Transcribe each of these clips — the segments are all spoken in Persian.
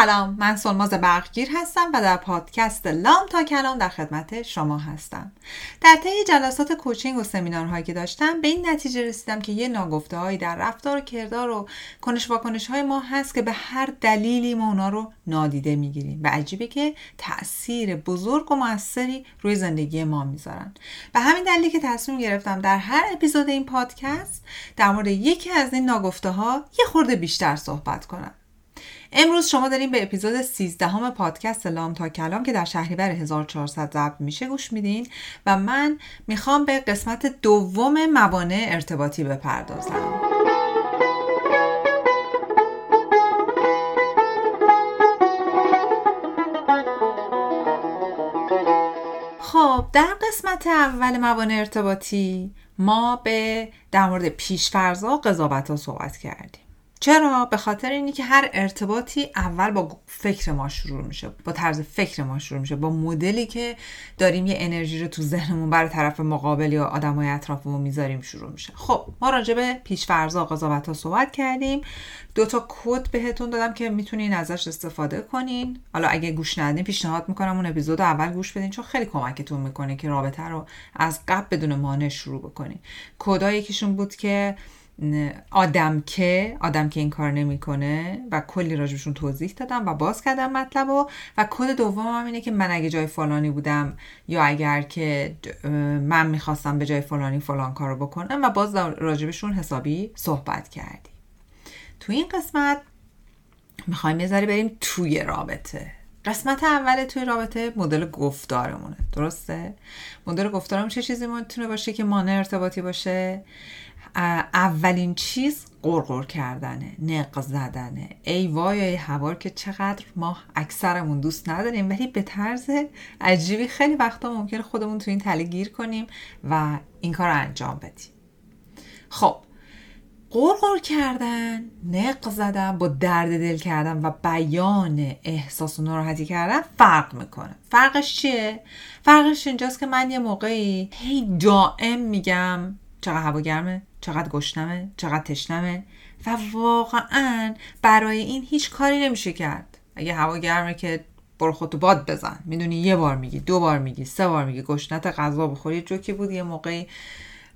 سلام من سلماز برقگیر هستم و در پادکست لام تا کلام در خدمت شما هستم. در طی جلسات کوچینگ و سمینارهایی که داشتم به این نتیجه رسیدم که یه ناگفته هایی در رفتار و کردار و کنش واکنش های ما هست که به هر دلیلی ما اونا رو نادیده می‌گیریم و عجیبه که تاثیر بزرگ و موثری روی زندگی ما می‌ذارن. به همین دلیلی که تصمیم گرفتم در هر اپیزود این پادکست در مورد یکی از این ناگفته ها یه خورده بیشتر صحبت کنم. امروز شما داریم به اپیزود 13 همه پادکست لام تا کلام که در شهریور 1400 ضبط میشه گوش میدین و من می‌خوام به قسمت دوم موانع ارتباطی بپردازم. خب در قسمت اول موانع ارتباطی ما به در مورد پیشفرزا قضاوت ها صحبت کردیم. چرا؟ به خاطر اینی که هر ارتباطی اول با فکر ما شروع میشه با طرز فکر ما شروع میشه با مدلی که داریم یه انرژی رو تو ذهنمون برای طرف مقابل یا آدمای اطرافمون می‌ذاریم شروع میشه. خب ما راجع به پیشفرضا قضاوت ها صحبت کردیم. دو تا کد بهتون دادم که می‌تونین ازش استفاده کنین. حالا اگه گوش ندین پیشنهاد می‌کنم اون اپیزود اول گوش بدین چون خیلی کمکتون می‌کنه که رابطه رو از قبل بدون مانع شروع بکنین. کدا یکیشون بود که آدم که آدم که این کار نمی‌کنه و کلی راجبشون توضیح دادم و باز کردم مطلب و و کد دوم هم اینه که من اگه جای فلانی بودم یا اگر که من می‌خواستم به جای فلانی فلان کارو بکنم و باز راجبشون حسابی صحبت کردیم. تو این قسمت می‌خوایم یه بریم توی رابطه. قسمت اول توی رابطه مدل گفتارمونه. درسته؟ مدل گفتارمون چه چیزی می‌تونه باشه که مانع ارتباطی باشه؟ اولین چیز قرقر کردنه نق زدنه. ای وای ای هوار که چقدر ما اکثرمون دوست نداریم ولی به طرز عجیبی خیلی وقتا ممکنه خودمون تو این تله گیر کنیم و این کار رو انجام بدیم. خب قرقر کردن نق زدن با درد دل کردن و بیان احساس و ناراحتی کردن فرق می‌کنه. فرقش چیه؟ فرقش اینجاست که من یه موقعی هی دائم میگم چقدر هوا گرمه؟ چقدر گشنمه چقدر تشنمه و واقعا برای این هیچ کاری نمیشه کرد. اگه هوا گرمه که برو خودتو باد بزن. می‌دونی یه بار میگی دو بار میگی سه بار میگی. گشنت غذا بخوری. جوکی بود یه موقعی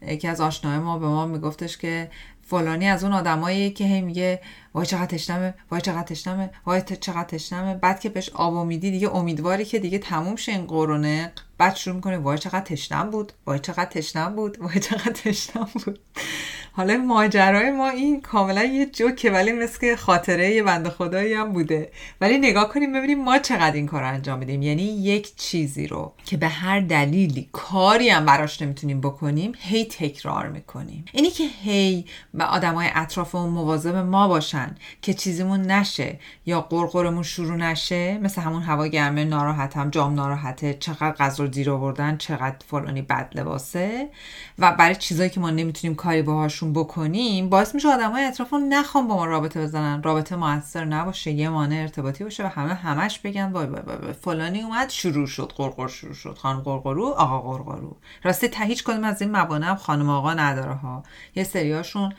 یکی از آشنای ما به ما میگفتش که فلانی از اون آدمایی که هی میگه وای چقدر تشنمه وای چقدر تشنمه وای چقدر تشنمه. بعد که بهش آب میدی دیگه امیدواری که دیگه تموم شه این قرونق. بعد شروع می‌کنه وای چقدر تشنم بود وای چقدر تشنم بود وای چقدر تشنم بود. حالا ماجرای ما این کاملا یه جوکه ولی مثل خاطره یه بنده خدایی هم بوده. ولی نگاه کنیم ببینیم ما چقدر این کار رو انجام میدیم. یعنی یک چیزی رو که به هر دلیلی کاری هم براش نمی‌تونیم بکنیم هی تکرار می‌کنیم. اینی که هی به آدمای اطرافمون مواظب ما باشن که چیزیمون نشه یا قرقرمون شروع نشه مثل همون هوا گرمه ناراحتم جام ناراحته چقدر غذا دیر آوردن چقدر فلانی بد لباسه و برای چیزایی که ما نمی‌تونیم کاری باهاشون بکنیم باعث میشه آدمای اطرافمون نخوام با ما رابطه بزنن. رابطه موثر نباشه یه مانع ارتباطی باشه و همه همش بگن وای وای وای فلانی اومد شروع شد قرقر شروع شد. خانم قرقرو آقا قرقرو راستی تا هیچ کدوم از این موانع خانم آقا نداره ها. یه سریاشون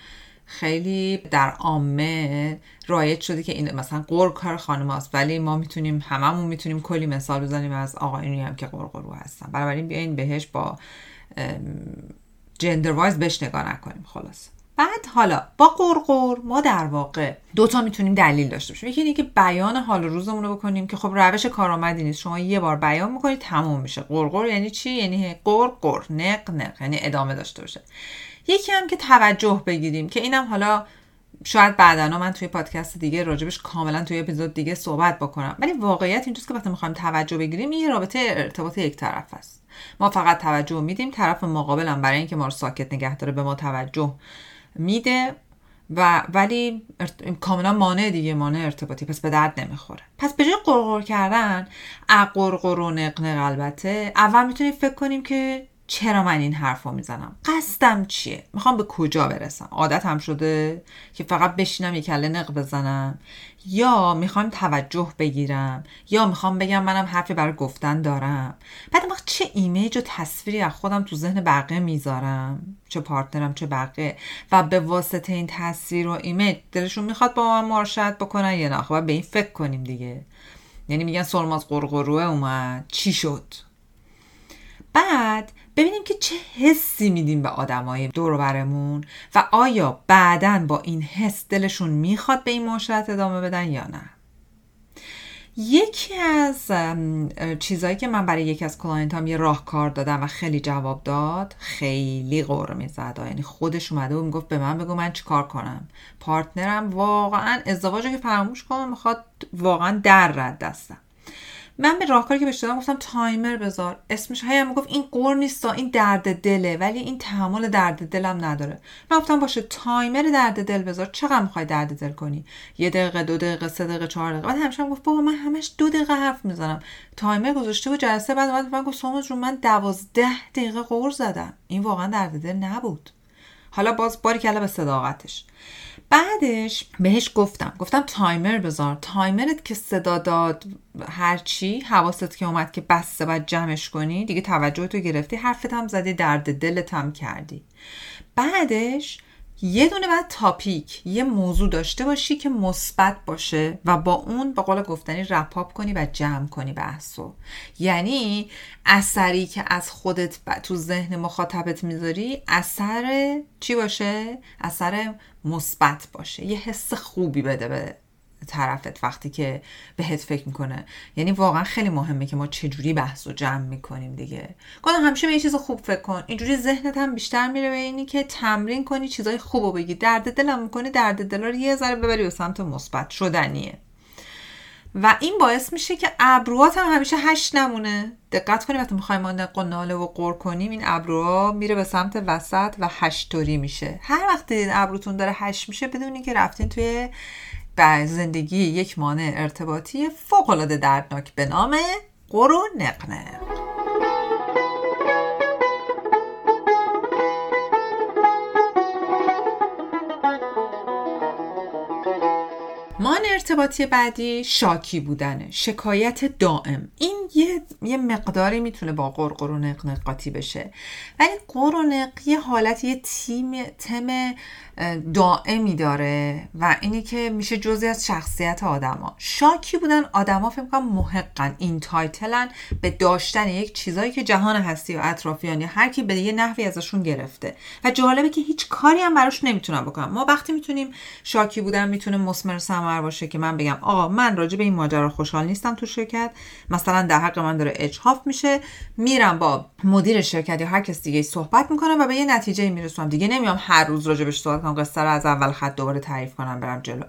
خیلی در عامه رایج شده که این مثلا قر کار خانم هست ولی ما می‌تونیم هممون می‌تونیم کلی مثال بزنیم از آقایونی هم که قرقرو هستن. بنابراین بیاین بهش با جندر وایز بهش نگاه نکنیم. خلاص. بعد حالا با قرقر ما در واقع دوتا می‌تونیم دلیل داشته باشیم. یکی که بیان حال روزمون رو بکنیم که خب روش کارآمدی نیست. شما یه بار بیان می‌کنید تموم میشه. قرقر یعنی چی؟ یعنی قرقر نق نق. یعنی ادامه داشته باشه. یکی هم که توجه بگیریم که اینم حالا شاید بعدا من توی پادکست دیگه راجبش کاملا توی اپیزود دیگه صحبت بکنم. ولی واقعیت اینجاست که وقتی می‌خوایم توجه بگیریم این رابطه ارتباط یک طرف است. ما فقط توجه میدیم طرف مقابلم برای اینکه ما رو ساکت نگه داره به ما توجه میده و ولی کاملا مانع دیگه مانع ارتباطی. پس به درد نمی‌خوره. پس به جای قرقر کردن اقرقر و نقنق البته اول می‌تونیم فکر کنیم که چرا من این حرف رو می‌زنم؟ قصدم چیه؟ می‌خوام به کجا برسم؟ عادت هم شده که فقط بشینم یک کله نق بزنم. یا می‌خوام توجه بگیرم. یا می‌خوام بگم منم حرفی برای گفتن دارم. بعد وقت چه image و تصویری از خودم تو ذهن بقیه می‌ذارم؟ چه partner م چه بقیه؟ و به واسطه این تصویر و image دلشون می‌خواد با من معاشرت بکنن یا نه؟ خب به این فکر کنیم دیگه. یعنی میگن سولماز غرغروئه اومد. چی شد؟ بعد ببینیم که چه حسی میدیم به آدمای دور برمون و آیا بعدا با این حس دلشون می‌خواد به این معاشرت ادامه بدن یا نه. یکی از چیزهایی که من برای یکی از client هام یه راهکار دادم و خیلی جواب داد خیلی غر می‌زد. یعنی خودش اومده و می‌گفت به من بگو من چیکار کنم. partner م واقعا ازدواج که فراموش کنم می‌خواد واقعا در ره از دستم. من یه راهکاری که بهش دادم گفتم timer بذار. اسمش هی گفت این غر نیست این درد دله ولی این تحمل درد دلم نداره. من گفتم باشه timer درد دل بذار. چقدر می‌خوای درد دل کنی؟ یه دقیقه دو دقیقه سه دقیقه چهار دقیقه. بعد همیشه گفت بابا من همش دو دقیقه حرف می‌زنم. timer گذاشته و جلسه بعد بعد من گفت سولماز من دوازده دقیقه غر زدم. این واقعا درد دل نبود. حالا باز باریکلا به صداقتش. بعدش بهش گفتم. گفتم timer بذار. تایمرت که صدا داد هرچی حواست که اومد که بسته باید جمعش کنی دیگه توجه تو گرفتی حرفت هم زدی درد دلت هم کردی. بعدش یه دونه بعد تاپیک یه موضوع داشته باشی که مثبت باشه و با اون به قول گفتنی رپاپ کنی و جمع کنی بحثو. یعنی اثری که از خودت تو ذهن مخاطبت می‌ذاری اثر چی باشه؟ اثر مثبت باشه. یه حس خوبی بده به طرفت وقتی که بهت فکر می‌کنه. یعنی واقعا خیلی مهمه که ما چجوری بحث رو جمع می‌کنیم دیگه. گفتم همیشه به یه چیز خوب فکر کن. اینجوری ذهنت هم بیشتر میره به اینی که تمرین کنی چیزای خوب رو بگی. درد دلم می‌کنی درد دل رو یه ذره ببری به سمت مثبت شدنیه. و این باعث میشه که ابروات هم همیشه هشت نمونه. دقت کنیم وقتی می‌خوایم ما ناله و قر کنیم این ابروها میره به سمت وسط و هشتوری میشه. هر وقتی این ابروتون داره هشت میشه بدونی که رفتین توی به زندگی یک مانع ارتباطی فوقالعاده دردناک به نام قرو نقنق مان ارتباطی بعدی شاکی بودنه شکایت دائم. این یه, یه مقداری می‌تونه با قرقر و بشه. ولی قرنق یه حالت یه تیم تم دائمی داره و اینی که میشه جزی از شخصیت آدما. شاکی بودن آدما فکر کنم محقن این تایتلن به داشتن یک چیزایی که جهان هستی و اطرافیان یا هر کی به یه نحوی ازشون گرفته. و جالبه که هیچ کاری هم براش نمی‌تونن بکنم ما وقتی می‌تونیم شاکی بودن می‌تونه مسمر سمر باشه که من بگم آقا من راجع به این ماجرا خوشحال نیستم تو شرکت. مثلا در حق من داره اجحاف میشه. میرم با مدیر شرکت یا هر کس دیگه صحبت می‌کنم و به یه نتیجه می‌رسم دیگه نمیام هر روز راجبش صحبت کنم قصه رو از اول خط دوباره تعریف کنم برم جلو.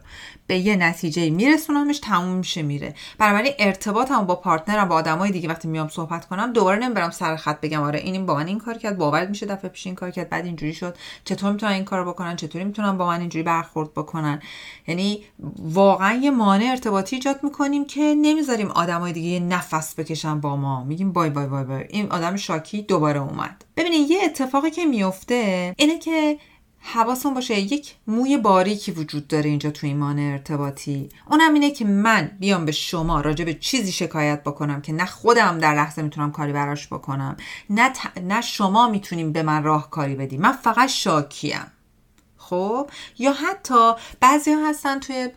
به یه نتیجه میرسونمش تموم میشه میره. بنابراین ارتباطم با پارتنرم با آدمای دیگه وقتی میام صحبت کنم دوباره نمی‌برم سر خط بگم آره این با من این کار کرد باورت میشه دفعه پیش این کار کرد بعد اینجوری شد. چطور می‌تونن این کارو بکنن؟ چطوری می‌تونن با من اینجوری برخورد بکنن؟ یعنی واقعا یه مانع ارتباطی ایجاد می‌کنیم که نمی‌ذاریم آدمای دیگه یه نفس بکشن با ما. میگیم بای بای بای بای. این آدم شاکی دوباره اومد. ببینید یه اتفاقی که میفته اینه که حواسون باشه یک موی باریکی وجود داره اینجا تو ایمان ارتباطی. اونم اینه که من بیام به شما راجع به چیزی شکایت بکنم که نه خودم در لحظه می‌تونم کاری براش بکنم نه, نه شما می‌تونیم به من راهکاری بدی من فقط شاکیم. خب؟ یا حتی بعضی ها هستن توی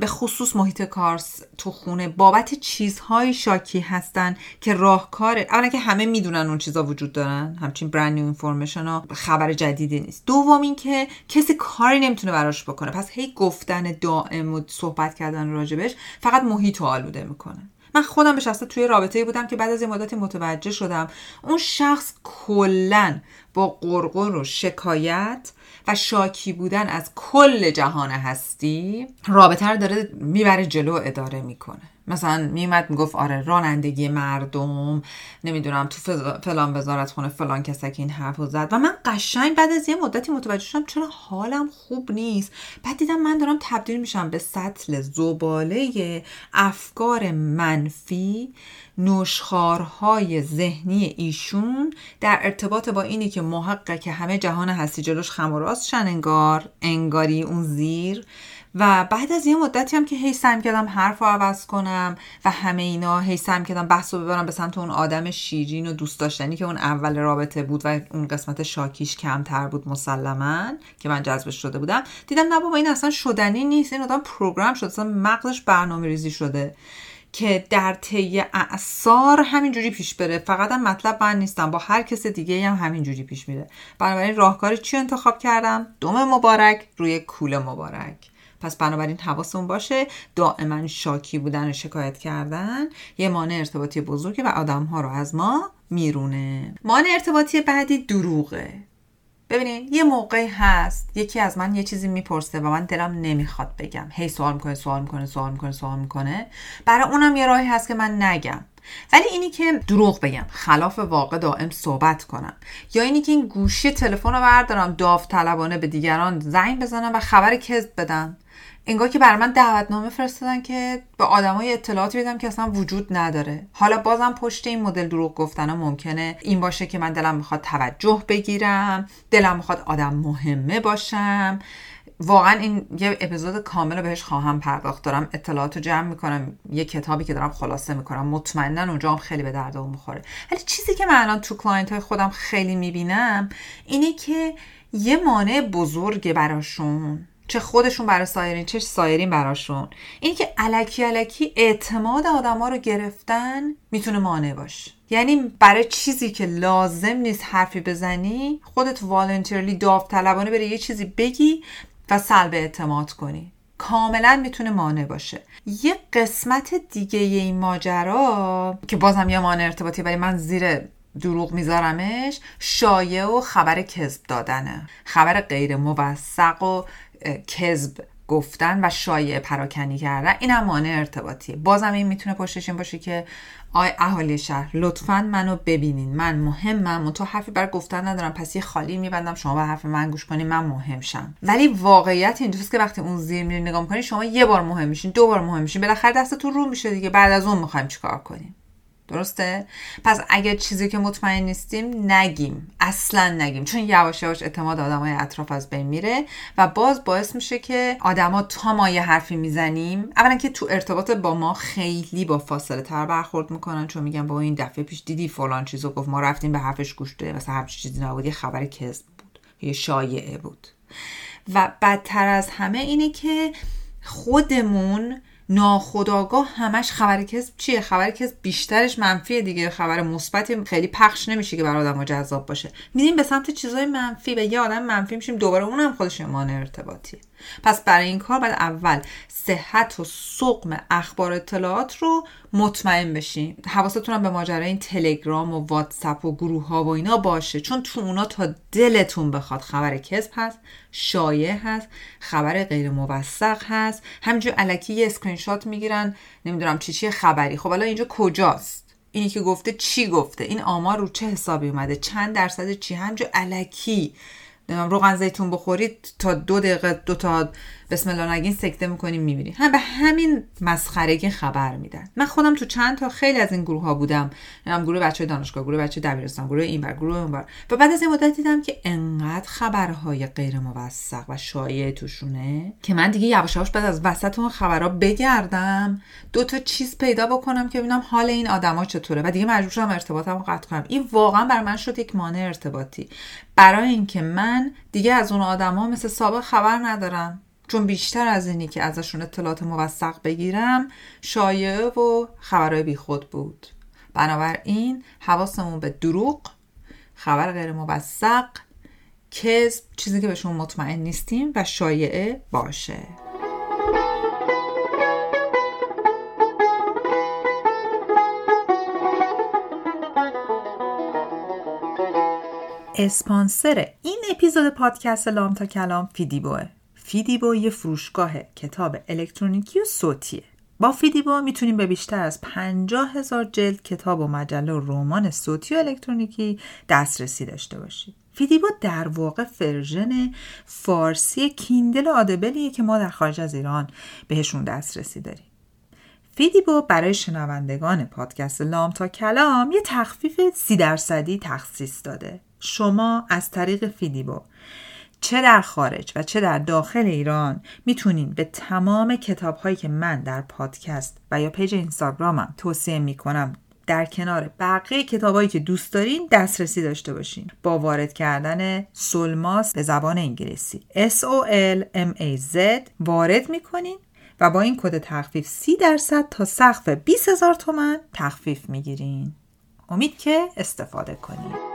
به خصوص محیط کار تو خونه بابت چیزهای شاکی هستن که راهکاره. اولا که همه می‌دونن اون چیزا وجود دارن. همچین برند نیو ها خبر جدیدی نیست. دوم این که کسی کاری نمی‌تونه براش بکنه. پس هی گفتن دائم و صحبت کردن راجبش فقط محیط رو آلوده می‌کنه. من خودم به شخصه توی رابطه بودم که بعد از این مدتی متوجه شدم اون شخص کلا با قرقر و شکایت و شاکی بودن از کل جهان هستی رابطه رو داره می‌بره جلو اداره می‌کنه. مثلا میومد می‌گفت آره رانندگی مردم نمی‌دونم تو فلان وزارت خونه فلان کسی که این حرف زد. و من قشنگ بعد از یه مدتی متوجه شدم چرا حالم خوب نیست. بعد دیدم من دارم تبدیل میشم به سطل زباله افکار منفی نشخارهای ذهنی ایشون در ارتباط با اینی که محقق که همه جهان هستی جلوش خم انگار انگاری اون زیر. و بعد از یه مدتی هم که هی سعی کردم حرف رو عوض کنم و همه اینا هی سعی کردم بحث رو ببرم به سمت اون آدم شیرین و دوست داشتنی که اون اول رابطه بود و اون قسمت شاکیش کمتر بود مسلما که من جذبش شده بودم. دیدم نه بابا این اصلا شدنی نیست این آدم پروگرام شده اصلا مغزش برنامه ریزی شده که در طی اعثار همینجوری پیش بره. فقط هم مطلب من نیستم با هر کس دیگه هم همینجوری پیش میره. بنابراین راهکار چی انتخاب کردم؟ دوم مبارک روی کوله مبارک. پس بنابراین حواسمون باشه دائما شاکی بودن و شکایت کردن یه مانع ارتباطی بزرگه و آدم ها رو از ما میرونه. مانع ارتباطی بعدی دروغه. ببینین یه موقعی هست یکی از من یه چیزی می‌پرسه و من دلم نمی‌خواد بگم. هی سوال می‌کنه سوال می‌کنه سوال می‌کنه سوال می‌کنه. برای اونم یه راهی هست که من نگم. ولی اینی که دروغ بگم خلاف واقع دائم صحبت کنم. یا اینی که این گوشی تلفن رو بردارم داوطلبانه به دیگران زنگ بزنم و خبر کذب بدم. انگار که بر من دعوتنامه فرستادن که به آدمای اطلاعاتی بدم که اصلا وجود نداره. حالا بازم پشت این مدل دروغ گفتن ممکنه این باشه که من دلم می‌خواد توجه بگیرم دلم می‌خواد آدم مهمه باشم. واقعا این یه اپیزود کامل رو بهش خواهم پرداخت. دارم اطلاعات رو جمع می‌کنم یه کتابی که دارم خلاصه می‌کنم. مطمئنا اونجا هم خیلی به دردتون می‌خوره. ولی چیزی که من الان تو client های خودم خیلی می‌بینم اینه که یه مانع بزرگ براشون. چه خودشون برای سایرین چه سایرین براشون. این که الکی الکی اعتماد آدما رو گرفتن می‌تونه مانع باشه. یعنی برای چیزی که لازم نیست حرفی بزنی خودت voluntarily داوطلبانه بری یه چیزی بگی و سلب اعتماد کنی. کاملا می‌تونه مانع باشه. یه قسمت دیگه این ماجرا که بازم یه مانع ارتباطی ولی من زیر دروغ میذارمش شایع و خبر کذب دادنه. خبر غیر موثق و کذب گفتن و شایع پراکنی کردن این هم مانع ارتباطیه. بازم این می‌تونه پشتش این باشه که آی اهالی شهر لطفا منو ببینین. من مهمم تو حرفی بر گفتن ندارم. پس یه خالی میبندم شما به حرف من گوش کنین من مهم شم. ولی واقعیت اینجاست که وقتی اون زیر میری نگاه می‌کنین شما یه بار مهم میشین دو بار مهم میشین. بالاخره دستتون رو میشه دیگه. بعد از اون می‌خوایم چیکار کنیم؟ درسته؟ پس اگر چیزی که مطمئن نیستیم نگیم. اصلا نگیم. چون یواش یواش اعتماد آدمای اطراف از بین میره و باز باعث میشه که آدما تا ما یه حرفی می‌زنیم. اولا که تو ارتباط با ما خیلی با فاصله تر برخورد می‌کنن چون میگن با این دفعه پیش دیدی فلان چیزو گفت. ما رفتیم به حرفش گوش دادیم. مثلا هر چیزی نبود. یه خبر کذب بود. یه شایعه بود. و بدتر از همه اینه که خودمون ناخداگاه همش خبر کسب چیه؟ خبر کسب بیشترش منفیه دیگه. خبر مثبتی خیلی پخش نمیشه که برای آدم جذاب باشه. میدیم به سمت چیزای منفی. و یه آدم منفی میشیم. دوباره اونم خودش مانع ارتباطیه. پس برای این کار باید اول صحت و سقم اخبار اطلاعات رو مطمئن بشین حواستون هم به ماجرای این تلگرام و واتساپ و گروه ها و اینا باشه. چون تو اونا تا دلتون بخواد خبر کسب هست شایع هست خبر غیر موثق هست. همینجور الکی یه اسکرین شات می‌گیرن. نمی‌دونم چی چی خبری. خب حالا اینجا کجاست؟ اینی که گفته چی گفته؟ این آمار رو چه حسابی اومده؟ چند درصد چی؟ همینجور الکی. روغن زیتون بخورید تا دو دقیقه دو تا بسم الله نگین سکته می‌کنیم می‌بینیم هم به همین مسخرگی خبر میدن. من خودم تو چند تا خیلی از این گروه ها بودم. هم گروه بچه دانشگاه گروه بچه دبیرستان گروه این بر گروه اون بر و بعد از این مدت دیدم که انقدر خبرهای غیر موثق و شایع توشونه که من دیگه یواش یواش بعد از وسط اون خبرها بگردم دو تا چیز پیدا بکنم که ببینم حال این آدما چطوره. و دیگه مجبور شدم ارتباطمو قطع کنم. این واقعا بر من شد یک مانع ارتباطی. برای اینکه من دیگه از اون آدما مثل سابق خبر ندارم. چون بیشتر از اینی که ازشون اطلاعات موثق بگیرم شایعه و خبرهای بیخود بود. بنابراین حواسمون به دروغ خبر غیر موثق کذب چیزی که بهشون مطمئن نیستیم و شایعه باشه. اسپانسر این اپیزود پادکست لام تا کلام فیدیبوه. فیدیبو یه فروشگاه کتاب الکترونیکی و صوتیه با فیدیبو می‌تونیم به بیشتر از 50 هزار جلد کتاب و مجله و رمان صوتی و الکترونیکی دسترسی داشته باشید. فیدیبو در واقع version فارسی Kindle Audible ه که ما در خارج از ایران بهشون دسترسی داریم. فیدیبو برای شنوندگان پادکست لام تا کلام یه تخفیف سی درصدی تخصیص داده. شما از طریق فیدیبو چه در خارج و چه در داخل ایران می‌تونین به تمام کتاب هایی که من در پادکست و یا page اینستاگرامم توصیه می‌کنم در کنار بقیه کتابایی که دوست دارین دسترسی داشته باشین. با وارد کردن سولماس به زبان انگلیسی. S O L M A Z وارد می‌کنین و با این کد تخفیف 30 درصد تا سقف 20 هزار تومن تخفیف می‌گیرین. امید که استفاده کنید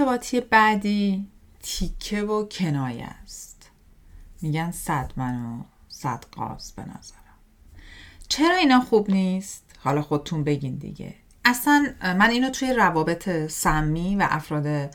ارتباطی بعدی تیکه و کنایه است. میگن صد من و صد قاز به نظرم. چرا اینا خوب نیست؟ حالا خودتون بگین دیگه. اصلا من اینو توی روابط سمی و افراد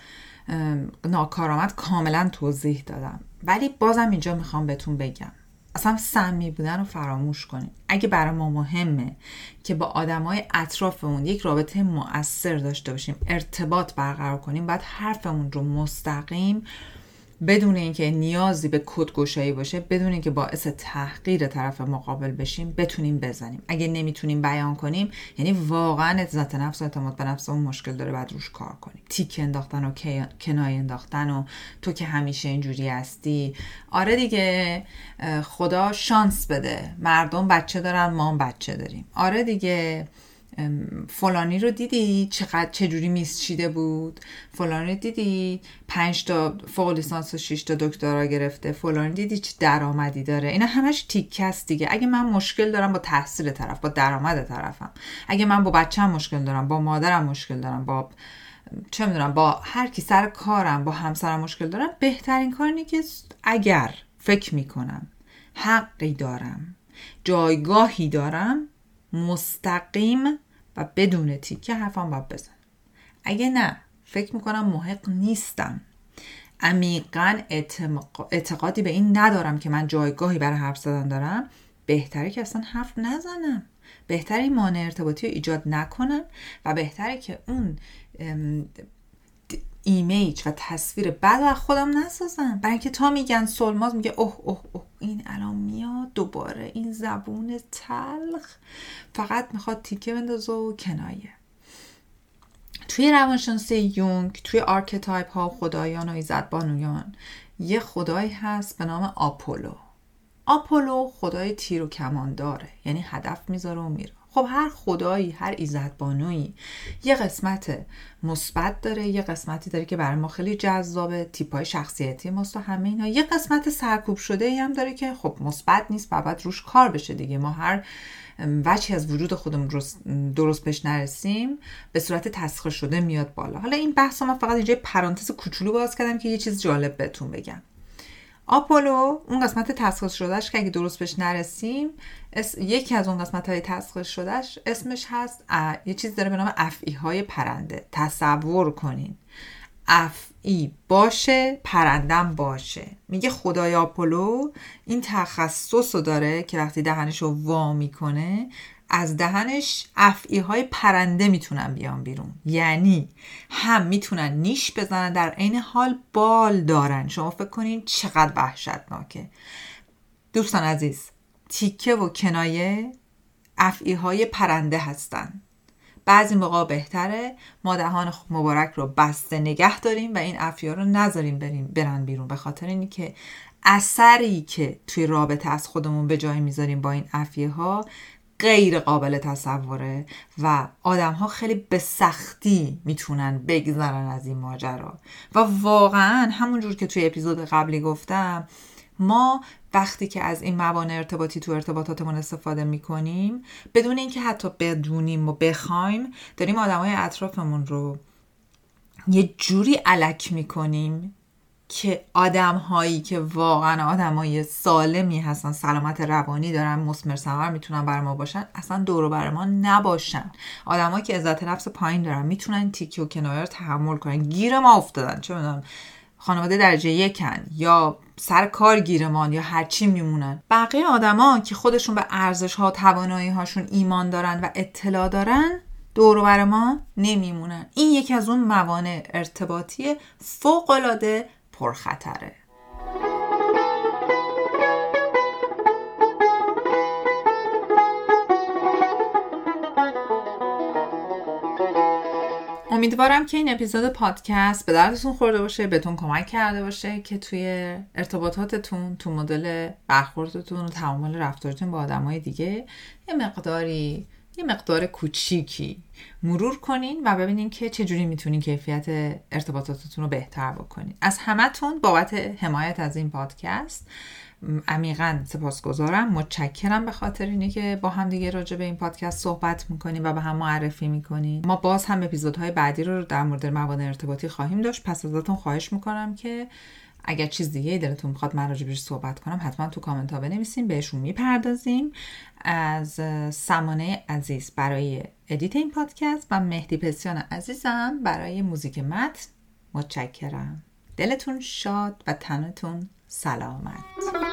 ناکارآمد کاملا توضیح دادم. ولی بازم اینجا می‌خوام بهتون بگم. اصلا سمی بودن رو فراموش کنیم. اگه برای ما مهمه که با آدمای اطرافمون یک رابطه مؤثر داشته باشیم ارتباط برقرار کنیم باید حرفمون رو مستقیم بدون اینکه نیازی به کدگشایی باشه بدون اینکه باعث تحقیر طرف مقابل بشیم بتونیم بزنیم. اگه نمی‌تونیم بیان کنیم یعنی واقعا عزت نفس و اعتماد به نفس اون مشکل داره بعد روش کار کنیم. تیک انداختن و کنای انداختن و تو که همیشه اینجوری هستی. آره دیگه خدا شانس بده. مردم بچه دارن ما بچه داریم. آره دیگه. فلانی رو دیدی چقدر چجوری میز بود؟ فلانی دیدی پنج تا فوق لیسانس و 6 تا دکترا گرفته. فلانی دیدی چه درآمدی داره. اینا همش تیکه است دیگه. اگه من مشکل دارم با تحصیل طرف با درآمد طرفم. اگه من با بچه‌م مشکل دارم با مادرم مشکل دارم با چه می‌دونم با هر کی سر کارم با همسرم مشکل دارم بهترین کار اینه که اگر فکر می‌کنم حقی دارم جایگاهی دارم مستقیم و بدون تیکه حرفم باید بزن. اگه نه فکر می‌کنم محق نیستم. عمیقا اعتقادی به این ندارم که من جایگاهی برای حرف زدن دارم. بهتره که اصلا حرف نزنم. بهتره این مانع ارتباطی رو ایجاد نکنم و بهتره که اون ایمیج و تصویر بعد از خودم نسازم. برای اینکه تا میگن سلماز میگه اوه اوه اوه. این الان میاد دوباره این زبون تلخ. فقط می‌خواد تیکه بندازه و کنایه. توی روانشناسی یونگ توی آرکتایپ ها خدایان و ایزد بانویان یه خدایی هست به نام آپولو. آپولو خدای تیر و کمان داره یعنی هدف می‌ذاره و میره. خب هر خدایی هر ایزد بانویی یه قسمت مثبت داره یه قسمتی داره که برای ما خیلی جذابه تیپ های شخصیتی ماست و همه اینا. یه قسمت سرکوب شده ای هم داره که خب مثبت نیست و باید روش کار بشه دیگه. ما هر وجهی از وجود خودمون درست پیش نرسیم به صورت تسخیر شده میاد بالا. حالا این بحث من فقط اینجا پرانتز کوچولو باز کردم که یه چیز جالب بهتون بگم. آپولو اون قسمت تسخیص شدهش که اگه درست بهش نرسیم یکی از اون قسمت های تسخیص شدهش اسمش هست یه چیز داره به نام افعی های پرنده. تصور کنین. افعی باشه پرندم باشه. میگه خدای آپولو این تخصص رو داره که وقتی دهنش رو وا می‌کنه از دهنش افعی های پرنده می‌تونن بیان بیرون. یعنی هم می‌تونن نیش بزنن در عین حال بال دارن. شما فکر کنین چقدر وحشتناکه. دوستان عزیز تیکه و کنایه افعی های پرنده هستن. بعضی موقع بهتره ما دهان مبارک رو بسته نگه داریم و این افعی رو نذاریم بریم برن بیرون. به خاطر اینی که اثری که توی رابطه از خودمون به جای می‌ذاریم با این افیه ها غیر قابل تصوره و آدم ها خیلی به سختی می‌تونن بگذرن از این ماجرا. و واقعا همونجور که توی اپیزود قبلی گفتم ما وقتی که از این موانع ارتباطی تو ارتباطاتمون استفاده می‌کنیم بدون اینکه حتی بدونیم و بخوایم داریم آدمای اطرافمون رو یه جوری علک می‌کنیم که آدم هایی که واقعا آدم های سالمی هستن سلامت روانی دارن مسمر سمر می‌تونن بر ما باشن اصلا دور بر ما نباشن. آدمایی که عزت نفس پایین دارن می‌تونن تیکی و کنایه رو تحمل کنن. گیر ما افتادن چه می‌دونم خانواده درجه یکن یا سر کار گیرمان یا هرچی میمونن. بقیه آدما که خودشون به ارزش ها توانایی هاشون ایمان دارن و اطلاع دارن دور ما نمیمونن. این یکی از اون موانع ارتباطی فوق العاده پرخطره. امیدوارم که این اپیزود پادکست به دردتون خورده باشه بهتون کمک کرده باشه که توی ارتباطاتتون تو مدل برخوردتون و تعامل رفتارتون با آدمای دیگه یه مقداری یه مقدار کوچیکی مرور کنین و ببینین که چجوری می‌تونین کیفیت ارتباطاتتون رو بهتر بکنین. از همتون بابت حمایت از این پادکست عمیقا سپاسگزارم. متشکرم به خاطر اینه که با هم دیگه راجع به این پادکست صحبت می‌کنیم و به هم معرفی می‌کنیم. ما باز هم اپیزودهای بعدی رو در مورد موانع ارتباطی خواهیم داشت. پس ازتون خواهش می‌کنم که اگر چیز دیگه دلتون می‌خواد من راجبش صحبت کنم حتما تو کامنت ها بنویسیم بهشون می‌پردازیم. از سمانه عزیز برای ادیت این پادکست و مهدی پسیان عزیزم برای موزیک متن متشکرم. دلتون شاد و تنتون سلامت.